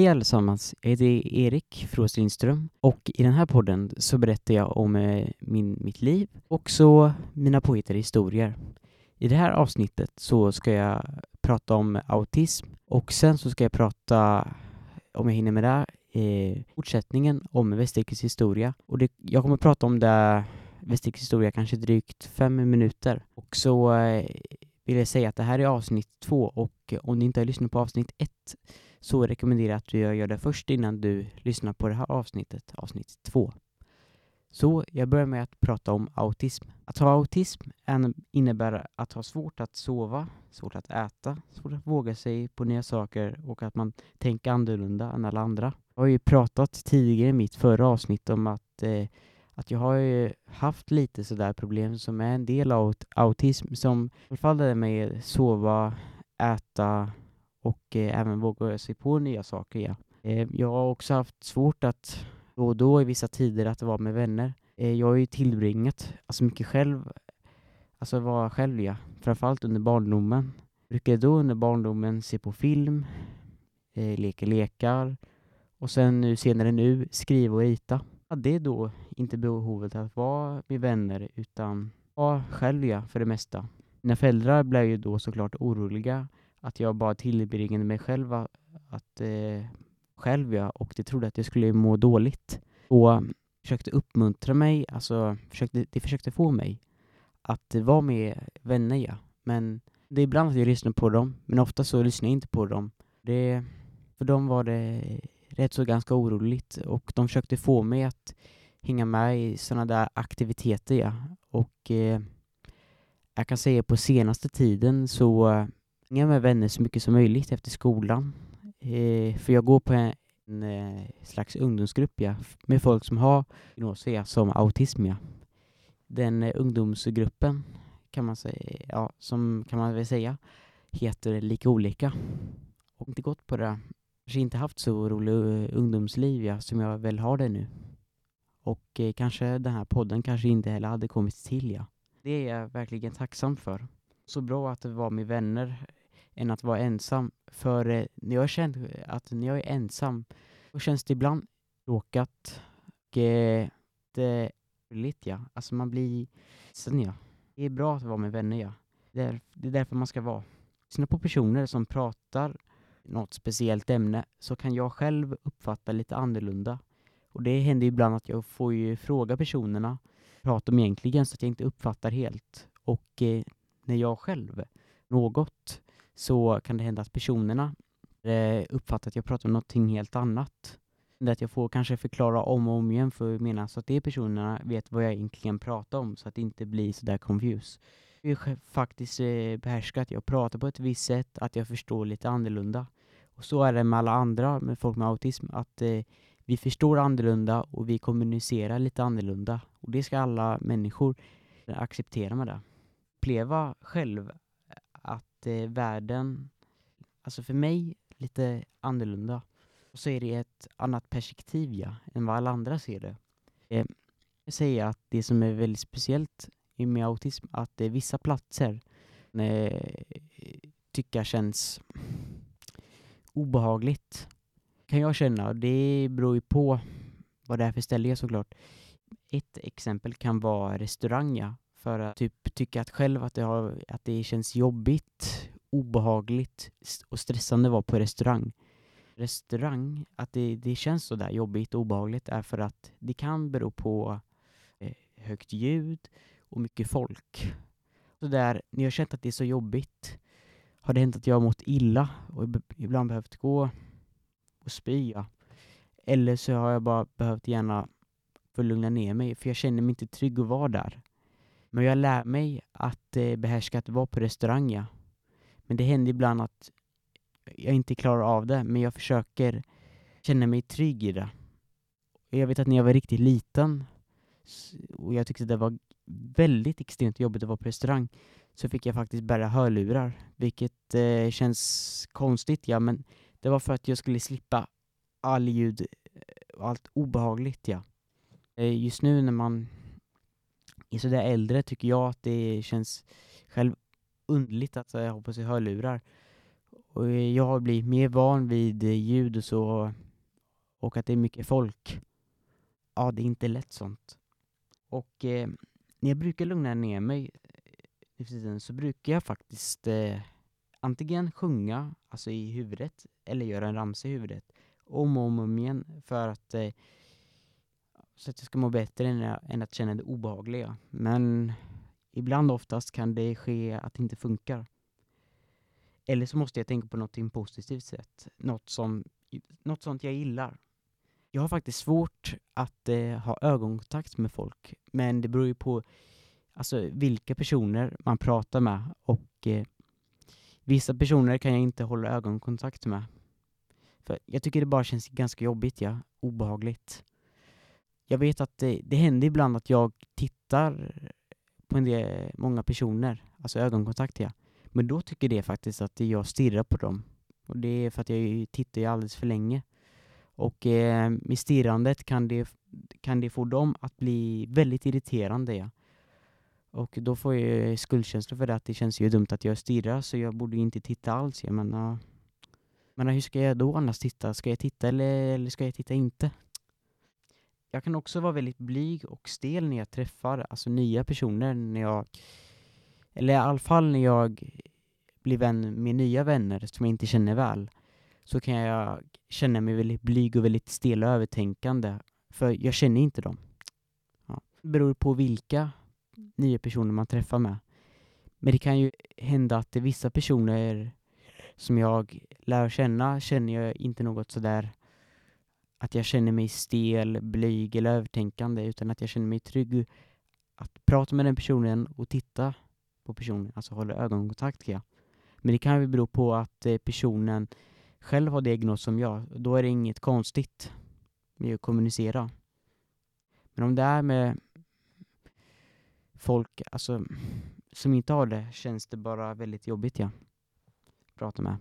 Hej allesammans, jag heter Erik Frost Lindström och i den här podden så berättar jag om eh, min, mitt liv och så mina påhittade historier. I det här avsnittet så ska jag prata om autism och sen så ska jag prata, om jag hinner med det, eh, fortsättningen om Västervikens historia. Och det, jag kommer prata om det Västervikens historia kanske drygt fem minuter. Och så eh, vill jag säga att det här är avsnitt två och om ni inte har lyssnat på avsnitt ett så rekommenderar jag att du gör det först innan du lyssnar på det här avsnittet, avsnitt två. Så jag börjar med att prata om autism. Att ha autism innebär att ha svårt att sova, svårt att äta, svårt att våga sig på nya saker och att man tänker annorlunda än alla andra. Jag har ju pratat tidigare i mitt förra avsnitt om att, eh, att jag har ju haft lite sådär problem som är en del av autism som förfaller med sova, äta och eh, även våga sig på nya saker. Ja. Eh, jag har också haft svårt att då och då i vissa tider att vara med vänner. Eh, jag har ju tillbringat alltså mycket själv, alltså vara själv ja, framförallt under barndomen. Jag brukade då under barndomen se på film, eh, leka lekar och sen nu senare nu skriva och rita. Jag hade då inte behovet att vara med vänner utan vara själv ja, för det mesta. Mina föräldrar blev ju då såklart oroliga att jag bara tillbringade mig själv att eh, själv ja, och de trodde att jag skulle må dåligt. Och försökte uppmuntra mig, alltså försökte, de försökte få mig att vara med vänner ja. Men det är ibland att jag lyssnar på dem, men ofta så lyssnar jag inte på dem. Det, för dem var det rätt så ganska oroligt och de försökte få mig att hänga med i sådana där aktiviteter ja. Och eh, jag kan säga på senaste tiden så hänga med vänner så mycket som möjligt efter skolan. Eh, för jag går på en, en eh, slags ungdomsgrupp ja, med folk som har diagnoser ja, som autism. Ja. Den eh, ungdomsgruppen kan man säga, ja, som kan man väl säga heter Lika olika. Och inte gått på det. Kanske inte haft så roligt eh, ungdomsliv ja, som jag väl har det nu. Och eh, kanske den här podden kanske inte heller hade kommit till ja. Det är jag verkligen tacksam för. Så bra att det var med vänner än att vara ensam. För eh, när jag känner eh, att när jag är ensam, då känns det ibland tråkat och eh, det roligt ja. Alltså man blir sen ja. Det är bra att vara med vänner ja. Det är, det är därför man ska vara. Lyssna på personer som pratar något speciellt ämne så kan jag själv uppfatta lite annorlunda. Och det händer ibland att jag får ju fråga personerna prata om egentligen så att jag inte uppfattar helt. Och eh, när jag själv något så kan det hända att personerna eh, uppfattar att jag pratar om någonting helt annat. Att jag får kanske förklara om och om igen för att mena så att de personerna vet vad jag egentligen pratar om så att det inte blir sådär confused. Jag är faktiskt eh, behärskar att jag pratar på ett visst sätt, att jag förstår lite annorlunda. Och så är det med alla andra, med folk med autism, att eh, vi förstår annorlunda och vi kommunicerar lite annorlunda. Och det ska alla människor acceptera med det. Uppleva själv att eh, världen, alltså för mig, lite annorlunda. Och så är det ett annat perspektiv ja, än vad alla andra ser det. Eh, jag säger att det som är väldigt speciellt med autism, att eh, vissa platser eh, jag känns obehagligt. Kan jag känna. Det beror ju på vad det är för ställe såklart. Ett exempel kan vara restaurang, ja för att typ tycka att själv att det, har, att det känns jobbigt, obehagligt och stressande att vara på restaurang. Restaurang, att det, det känns så där jobbigt och obehagligt är för att det kan bero på eh, högt ljud och mycket folk. Så där, när jag känt att det är så jobbigt har det hänt att jag har mått illa och ibland behövt gå och spya. Eller så har jag bara behövt gärna få lugna ner mig för jag känner mig inte trygg att vara där. Men jag lär mig att eh, behärska att vara på restaurang, ja. Men det händer ibland att jag inte klarar av det, men jag försöker känna mig trygg i det. Jag vet att när jag var riktigt liten och jag tyckte det var väldigt extremt jobbigt att vara på restaurang så fick jag faktiskt bära hörlurar, vilket eh, känns konstigt, ja, men det var för att jag skulle slippa all ljud eh, och allt obehagligt, ja. Eh, just nu när man i sådär äldre tycker jag att det känns själv underligt att ha på sig hörlurar. Och jag har blivit mer van vid eh, ljud och så, och att det är mycket folk. Ja, det är inte lätt sånt. Och eh, när jag brukar lugna ner mig eh, nu för tiden så brukar jag faktiskt eh, antingen sjunga, alltså i huvudet, eller göra en ramsa i huvudet, om och om, igen för att eh, så att jag ska må bättre än, än att känna det obehagliga. Men ibland oftast kan det ske att det inte funkar. Eller så måste jag tänka på något positivt sätt, något, som, något sånt jag gillar. Jag har faktiskt svårt att eh, ha ögonkontakt med folk, men det beror ju på alltså, vilka personer man pratar med och eh, vissa personer kan jag inte hålla ögonkontakt med. För jag tycker det bara känns ganska jobbigt, ja. Obehagligt. Jag vet att det, det händer ibland att jag tittar på en del, många personer, alltså ögonkontakt ja. Men då tycker det faktiskt att jag stirrar på dem. Och det är för att jag tittar ju alldeles för länge. Och eh, med stirrandet kan det, kan det få dem att bli väldigt irriterande. Ja. Och då får jag skuldkänslor för det, att det känns ju dumt att jag stirrar, så jag borde inte titta alls. Jag menar, men hur ska jag då annars titta? Ska jag titta eller, eller ska jag titta inte? Jag kan också vara väldigt blyg och stel när jag träffar alltså nya personer, när jag, eller i alla fall när jag blir vän med nya vänner som jag inte känner väl, så kan jag känna mig väldigt blyg och väldigt stel och övertänkande, för jag känner inte dem. Ja. Det beror på vilka nya personer man träffar med. Men det kan ju hända att det vissa personer som jag lär känna känner jag inte något sådär att jag känner mig stel, blyg eller övertänkande utan att jag känner mig trygg att prata med den personen och titta på personen, alltså hålla ögonkontakt. Ja. Men det kan ju bero på att eh, personen själv har diagnos som jag. Då är det inget konstigt med att kommunicera. Men om det är med folk alltså, som inte har det känns det bara väldigt jobbigt ja. Prata med.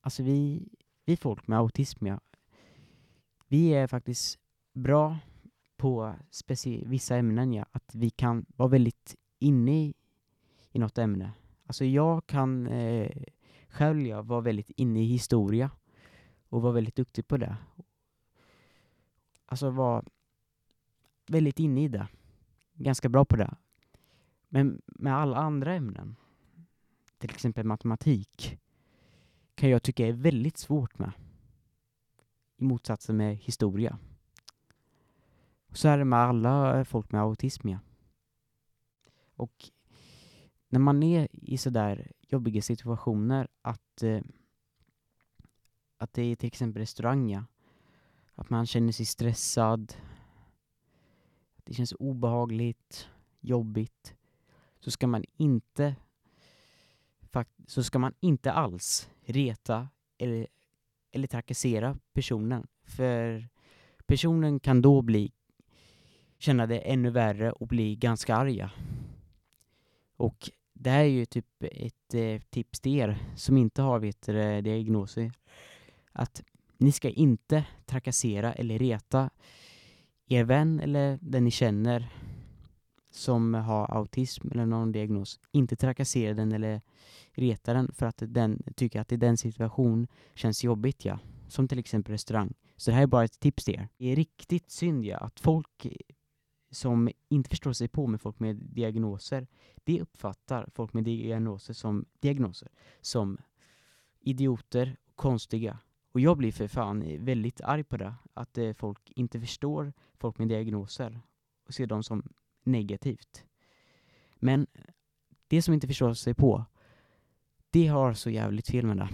Alltså vi, vi folk med autism ja, vi är faktiskt bra på vissa ämnen ja, att vi kan vara väldigt inne i, i något ämne. Alltså jag kan eh, själv ja, vara väldigt inne i historia och vara väldigt duktig på det. Alltså vara väldigt inne i det ganska bra på det. Men med alla andra ämnen, till exempel matematik, kan jag tycka är väldigt svårt med. I motsatsen med historia. Så är det med alla eh, folk med autism, ja. Och när man är i sådär jobbiga situationer att, eh, att det är till exempel restaurang, ja. Att man känner sig stressad, det känns obehagligt, jobbigt, så ska man inte så ska man inte alls reta eller, eller trakassera personen. För personen kan då bli känna det ännu värre och bli ganska arga. Och det här är ju typ ett eh, tips till er som inte har vet, diagnoser. Att ni ska inte trakassera eller reta er vän eller den ni känner som har autism eller någon diagnos, inte trakassera den eller reta den för att den tycker att i den situation känns jobbigt, ja. Som till exempel restaurang. Så det här är bara ett tips till er. Det är riktigt synd, ja, att folk som inte förstår sig på med folk med diagnoser, det uppfattar folk med diagnoser som diagnoser, som idioter och konstiga. Och jag blir för fan väldigt arg på det, att eh, folk inte förstår folk med diagnoser och ser dem som negativt. Men det som inte förstår sig på, det har så jävligt fel med det.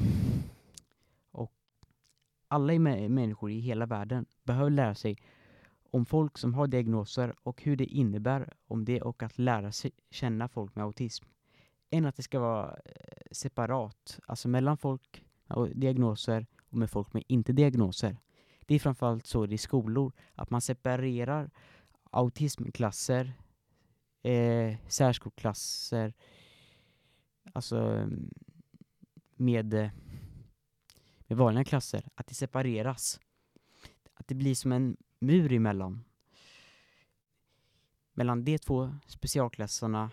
Och alla människor i hela världen behöver lära sig om folk som har diagnoser och hur det innebär om det och att lära sig känna folk med autism. Än att det ska vara eh, separat, alltså mellan folk med diagnoser och med folk med inte diagnoser. Det är framförallt så i skolor, att man separerar autismklasser, eh, särskolklasser, alltså mm, med, eh, med vanliga klasser, att det separeras. Att det blir som en mur emellan. Mellan de två specialklasserna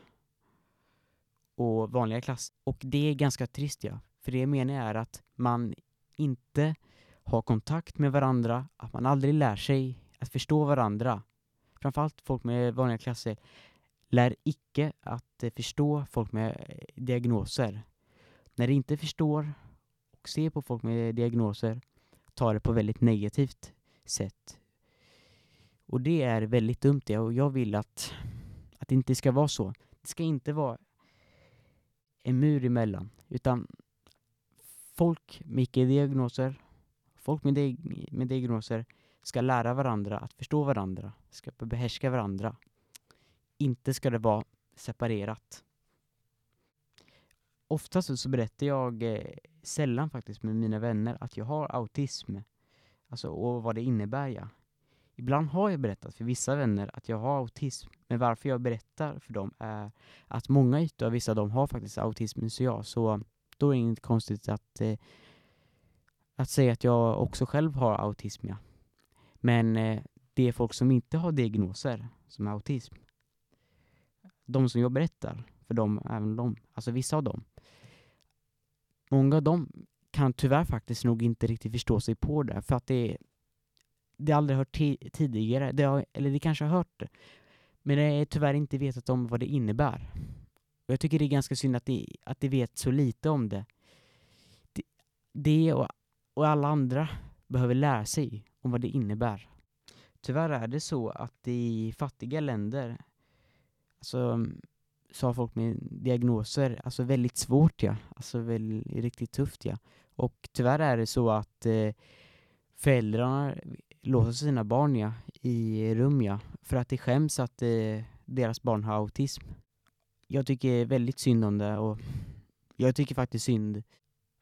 och vanliga klass. Och det är ganska trist ja. För det jag menar är att man inte har kontakt med varandra, att man aldrig lär sig att förstå varandra. Framförallt folk med vanliga klasser lär icke att eh, förstå folk med eh, diagnoser. När de inte förstår och ser på folk med diagnoser tar det på väldigt negativt sätt. Och det är väldigt dumt det och jag vill att, att det inte ska vara så. Det ska inte vara en mur emellan, utan folk med icke-diagnoser, folk med, di med diagnoser ska lära varandra att förstå varandra, ska behärska varandra. Inte ska det vara separerat. Oftast så berättar jag eh, sällan faktiskt med mina vänner att jag har autism. Alltså, och vad det innebär ja. Ibland har jag berättat för vissa vänner att jag har autism, men varför jag berättar för dem är att många av vissa av dem har faktiskt autism, så jag, så då är det inget konstigt att, eh, att säga att jag också själv har autism, ja. Men eh, det är folk som inte har diagnoser som är autism. De som jag berättar för dem, även de, alltså vissa av dem. Många av dem kan tyvärr faktiskt nog inte riktigt förstå sig på det, för att det är det har aldrig hört tidigare, det har, eller det kanske har hört det, men det är tyvärr inte vetat om vad det innebär. Och jag tycker det är ganska synd att de, att de vet så lite om det. Det, det och, och alla andra behöver lära sig om vad det innebär. Tyvärr är det så att i fattiga länder, alltså så har folk med diagnoser, alltså väldigt svårt ja, alltså väl, riktigt tufft ja. Och tyvärr är det så att eh, föräldrarna låser sina barn ja, i rum ja, för att det skäms att eh, deras barn har autism. Jag tycker väldigt synd om det och jag tycker faktiskt synd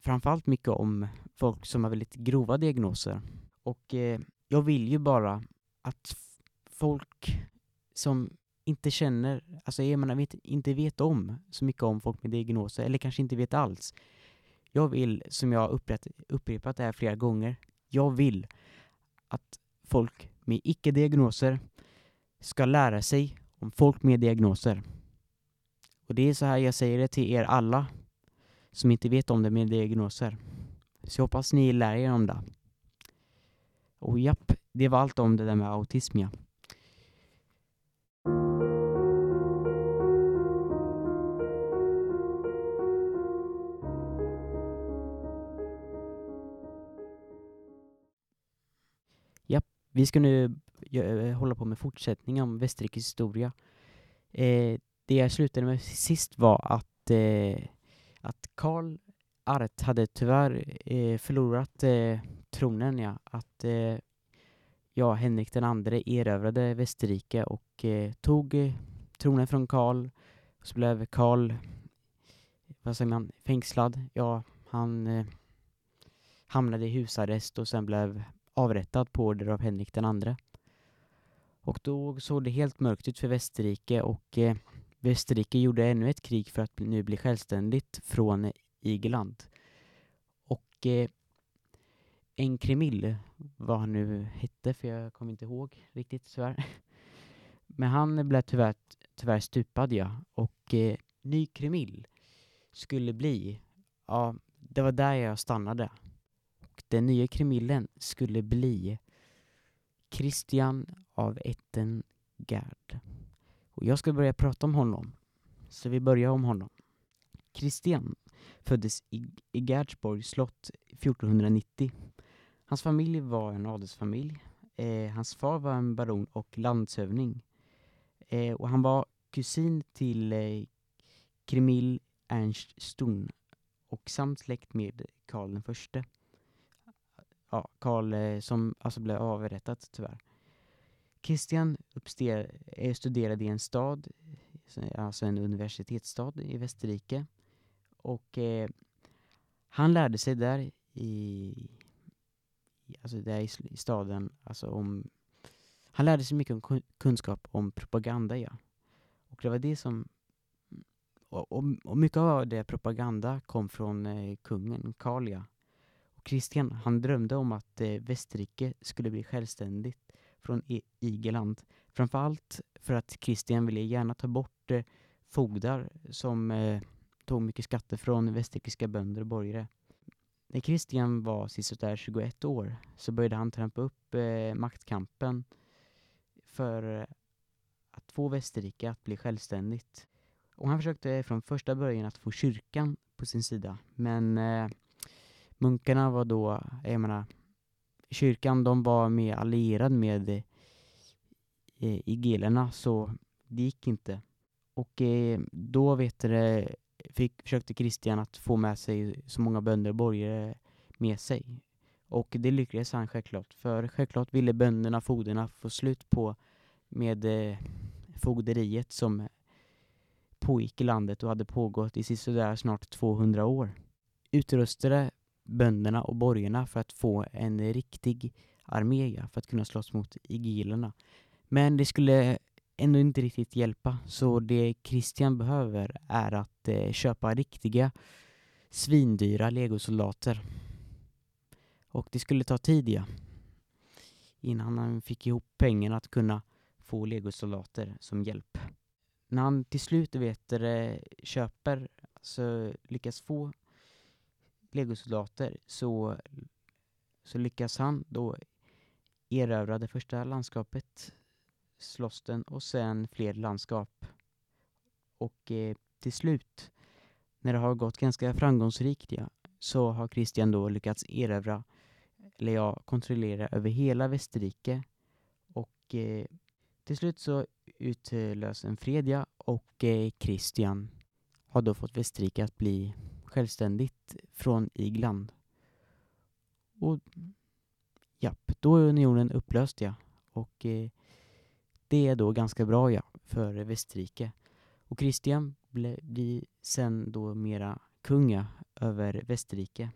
framförallt mycket om folk som har väldigt grova diagnoser. Och eh, jag vill ju bara att folk som inte känner, alltså jag menar, vet, inte vet om så mycket om folk med diagnoser, eller kanske inte vet alls. Jag vill, som jag upprepat, upprepat det här flera gånger, jag vill att folk med icke-diagnoser ska lära sig om folk med diagnoser. Och det är så här jag säger det till er alla som inte vet om det med diagnoser. Så jag hoppas ni lär er om det. Och japp, det var allt om det där med autism ja. Vi ska nu eh, hålla på med fortsättning om Västerrikes historia. Eh, det jag slutade med sist var att, eh, att Karl Art hade tyvärr eh, förlorat eh, tronen, ja. Att eh, ja, Henrik den andre erövrade Västerrike och eh, tog eh, tronen från Karl. Så blev Karl, vad säger man, fängslad. Ja, han hamnade i husarrest och sen blev avrättad på order av Henrik den andre. Och då såg det helt mörkt ut för Västerrike och eh, Västerrike gjorde ännu ett krig för att nu bli självständigt från Igeland. Och eh, Enkremil, vad han nu hette, för jag kommer inte ihåg riktigt tyvärr. Men han blev tyvärr, tyvärr stupad ja. Och eh, Nykremil skulle bli, ja, det var där jag stannade den nya krimillen skulle bli Christian av Ettengard. Och jag ska börja prata om honom. Så vi börjar om honom. Christian föddes i, i Gerdsborgs slott 1490. Hans familj var en adelsfamilj. Eh, hans far var en baron och landshövding. Eh, och han var kusin till eh, Kremil Ernst Ston och samt släkt med Karl den förste ja, Karl eh, som alltså blev avrättad tyvärr. Christian eh, studerade i en stad, alltså en universitetsstad i Västerrike. Och eh, han lärde sig där i, alltså där i staden, alltså om, han lärde sig mycket om kunskap om propaganda, ja. Och det var det som, och, och mycket av det propaganda kom från eh, kungen, Karl, ja. Christian, han drömde om att eh, Västerrike skulle bli självständigt från e Igeland. Framförallt för att Christian ville gärna ta bort eh, fogdar som, eh, tog mycket skatter från västerrikiska bönder och borgare. När Kristian var sisådär 21 år så började han trampa upp eh, maktkampen för eh, att få Västerrike att bli självständigt. Och han försökte från första början att få kyrkan på sin sida, men eh, munkarna var då, jag menar, kyrkan de var mer allierad med eh, igelerna så det gick inte. Och eh, då vet det, fick, försökte Kristian att få med sig så många bönder och borgare med sig. Och det lyckades han självklart, för självklart ville bönderna, fogderna, få slut på med eh, fogderiet som pågick i landet och hade pågått i sådär snart 200 år. Utrustade bönderna och borgarna för att få en riktig armé för att kunna slåss mot igilerna. Men det skulle ändå inte riktigt hjälpa, så det Christian behöver är att eh, köpa riktiga svindyra legosoldater. Och det skulle ta tid, ja. Innan han fick ihop pengarna att kunna få legosoldater som hjälp. När han till slut vet det, köper, så lyckas få legosoldater så, så lyckas han då erövra det första landskapet, Slosten, och sen fler landskap. Och eh, till slut, när det har gått ganska framgångsrikt, ja, så har Kristian då lyckats erövra, eller ja, kontrollera över hela Västerrike. Och eh, till slut så utlös en fredja och eh, Kristian har då fått Västerrike att bli självständigt från Igland. Och japp, då är unionen upplöst ja. Och eh, det är då ganska bra ja, för Västerrike. Och Kristian blir sen då mera kunga över Västerrike.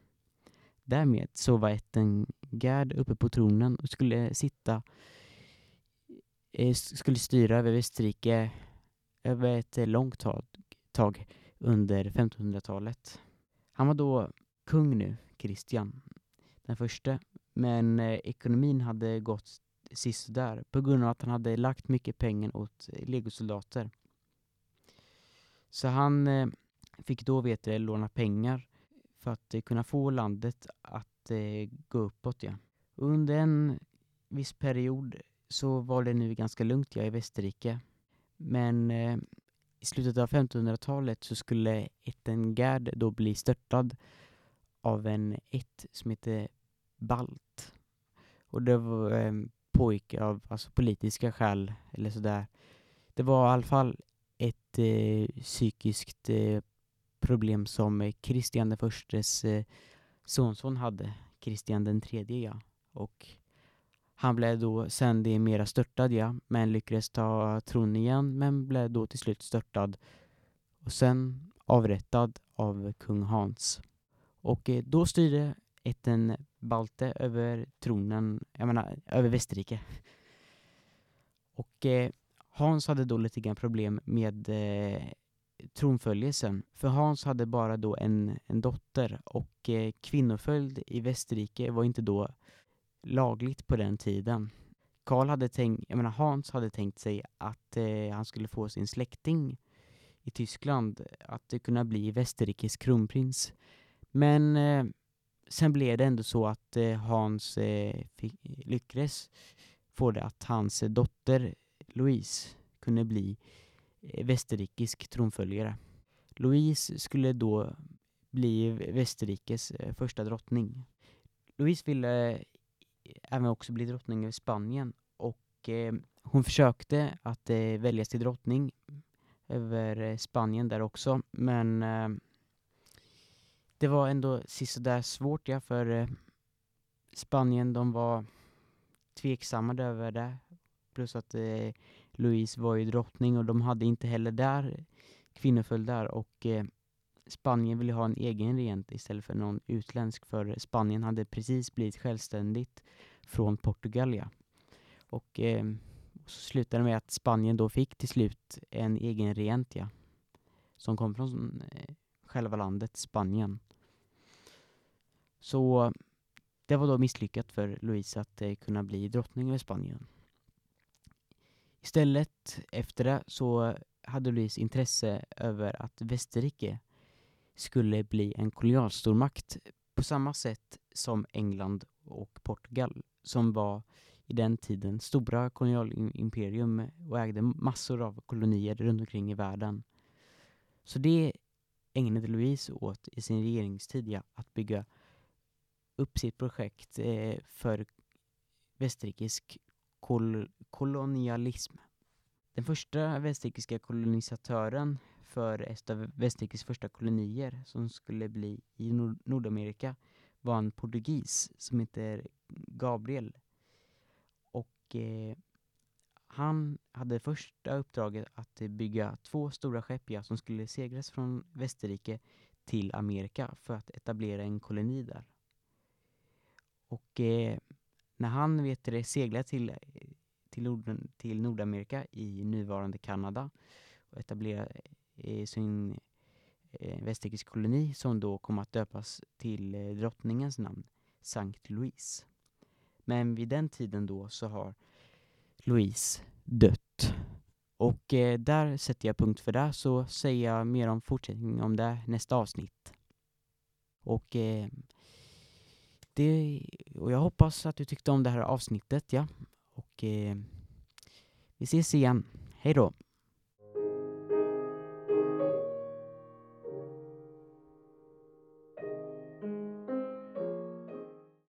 Därmed så var ätten Gerd uppe på tronen och skulle sitta eh, skulle styra över Västerrike över ett långt tag, tag under 1500-talet. Han var då kung nu, Kristian den första, men eh, ekonomin hade gått sist där på grund av att han hade lagt mycket pengar åt eh, legosoldater. Så han eh, fick då veta låna pengar för att eh, kunna få landet att eh, gå uppåt. Ja. Under en viss period så var det nu ganska lugnt ja, i Västerrike. Men eh, i slutet av 1500-talet så skulle Ettengärd då bli störtad av en ett som hette Balt. Och det var ehm, en pågick av alltså, politiska skäl eller sådär. Det var i alla fall ett eh, psykiskt eh, problem som Kristian den förstes eh, sonson hade, Kristian den tredje ja. Och han blev då sen det mera störtad, ja, men lyckades ta tron igen, men blev då till slut störtad och sen avrättad av kung Hans. Och eh, då styrde ätten Balte över tronen, jag menar över Västerrike. Och eh, Hans hade då lite grann problem med eh, tronföljelsen, för Hans hade bara då en, en dotter och eh, kvinnoföljd i Västerrike var inte då lagligt på den tiden. Karl hade tänkt, jag menar Hans hade tänkt sig att eh, han skulle få sin släkting i Tyskland att kunna bli Västerrikes kronprins. Men eh, sen blev det ändå så att eh, Hans eh, fick, lyckades få det att hans dotter Louise kunde bli eh, västerrikisk tronföljare. Louise skulle då bli Västerrikes eh, första drottning. Louise ville även också bli drottning över Spanien. Och eh, hon försökte att eh, väljas till drottning över eh, Spanien där också. Men eh, det var ändå sisådär svårt ja för eh, Spanien de var tveksamma över det. Plus att eh, Louise var ju drottning och de hade inte heller där kvinnoföljd där och eh, Spanien ville ha en egen regent istället för någon utländsk för Spanien hade precis blivit självständigt från Portugalia. Och eh, så slutade det med att Spanien då fick till slut en egen regent ja, som kom från eh, själva landet Spanien. Så det var då misslyckat för Louise att eh, kunna bli drottning över Spanien. Istället efter det så hade Louise intresse över att Västerrike skulle bli en kolonialstormakt på samma sätt som England och Portugal som var i den tiden stora kolonialimperium och ägde massor av kolonier runt omkring i världen. Så det ägnade Louise åt i sin regeringstid, ja, att bygga upp sitt projekt eh, för västerrikisk kol kolonialism. Den första västerrikiska kolonisatören för ett av Västerrikes första kolonier som skulle bli i Nord Nordamerika var en portugis som heter Gabriel. Och eh, han hade första uppdraget att bygga två stora skepp ja, som skulle segras från Västerrike till Amerika för att etablera en koloni där. Och eh, när han vet det, seglade till, till, Nord, till Nordamerika i nuvarande Kanada och etablerade i sin eh, västerrikisk koloni som då kom att döpas till eh, drottningens namn, Sankt Louise. Men vid den tiden då så har Louise dött. Och eh, där sätter jag punkt för det, så säger jag mer om fortsättning om det nästa avsnitt. Och, eh, det, och jag hoppas att du tyckte om det här avsnittet, ja. Och eh, vi ses igen. Hej då!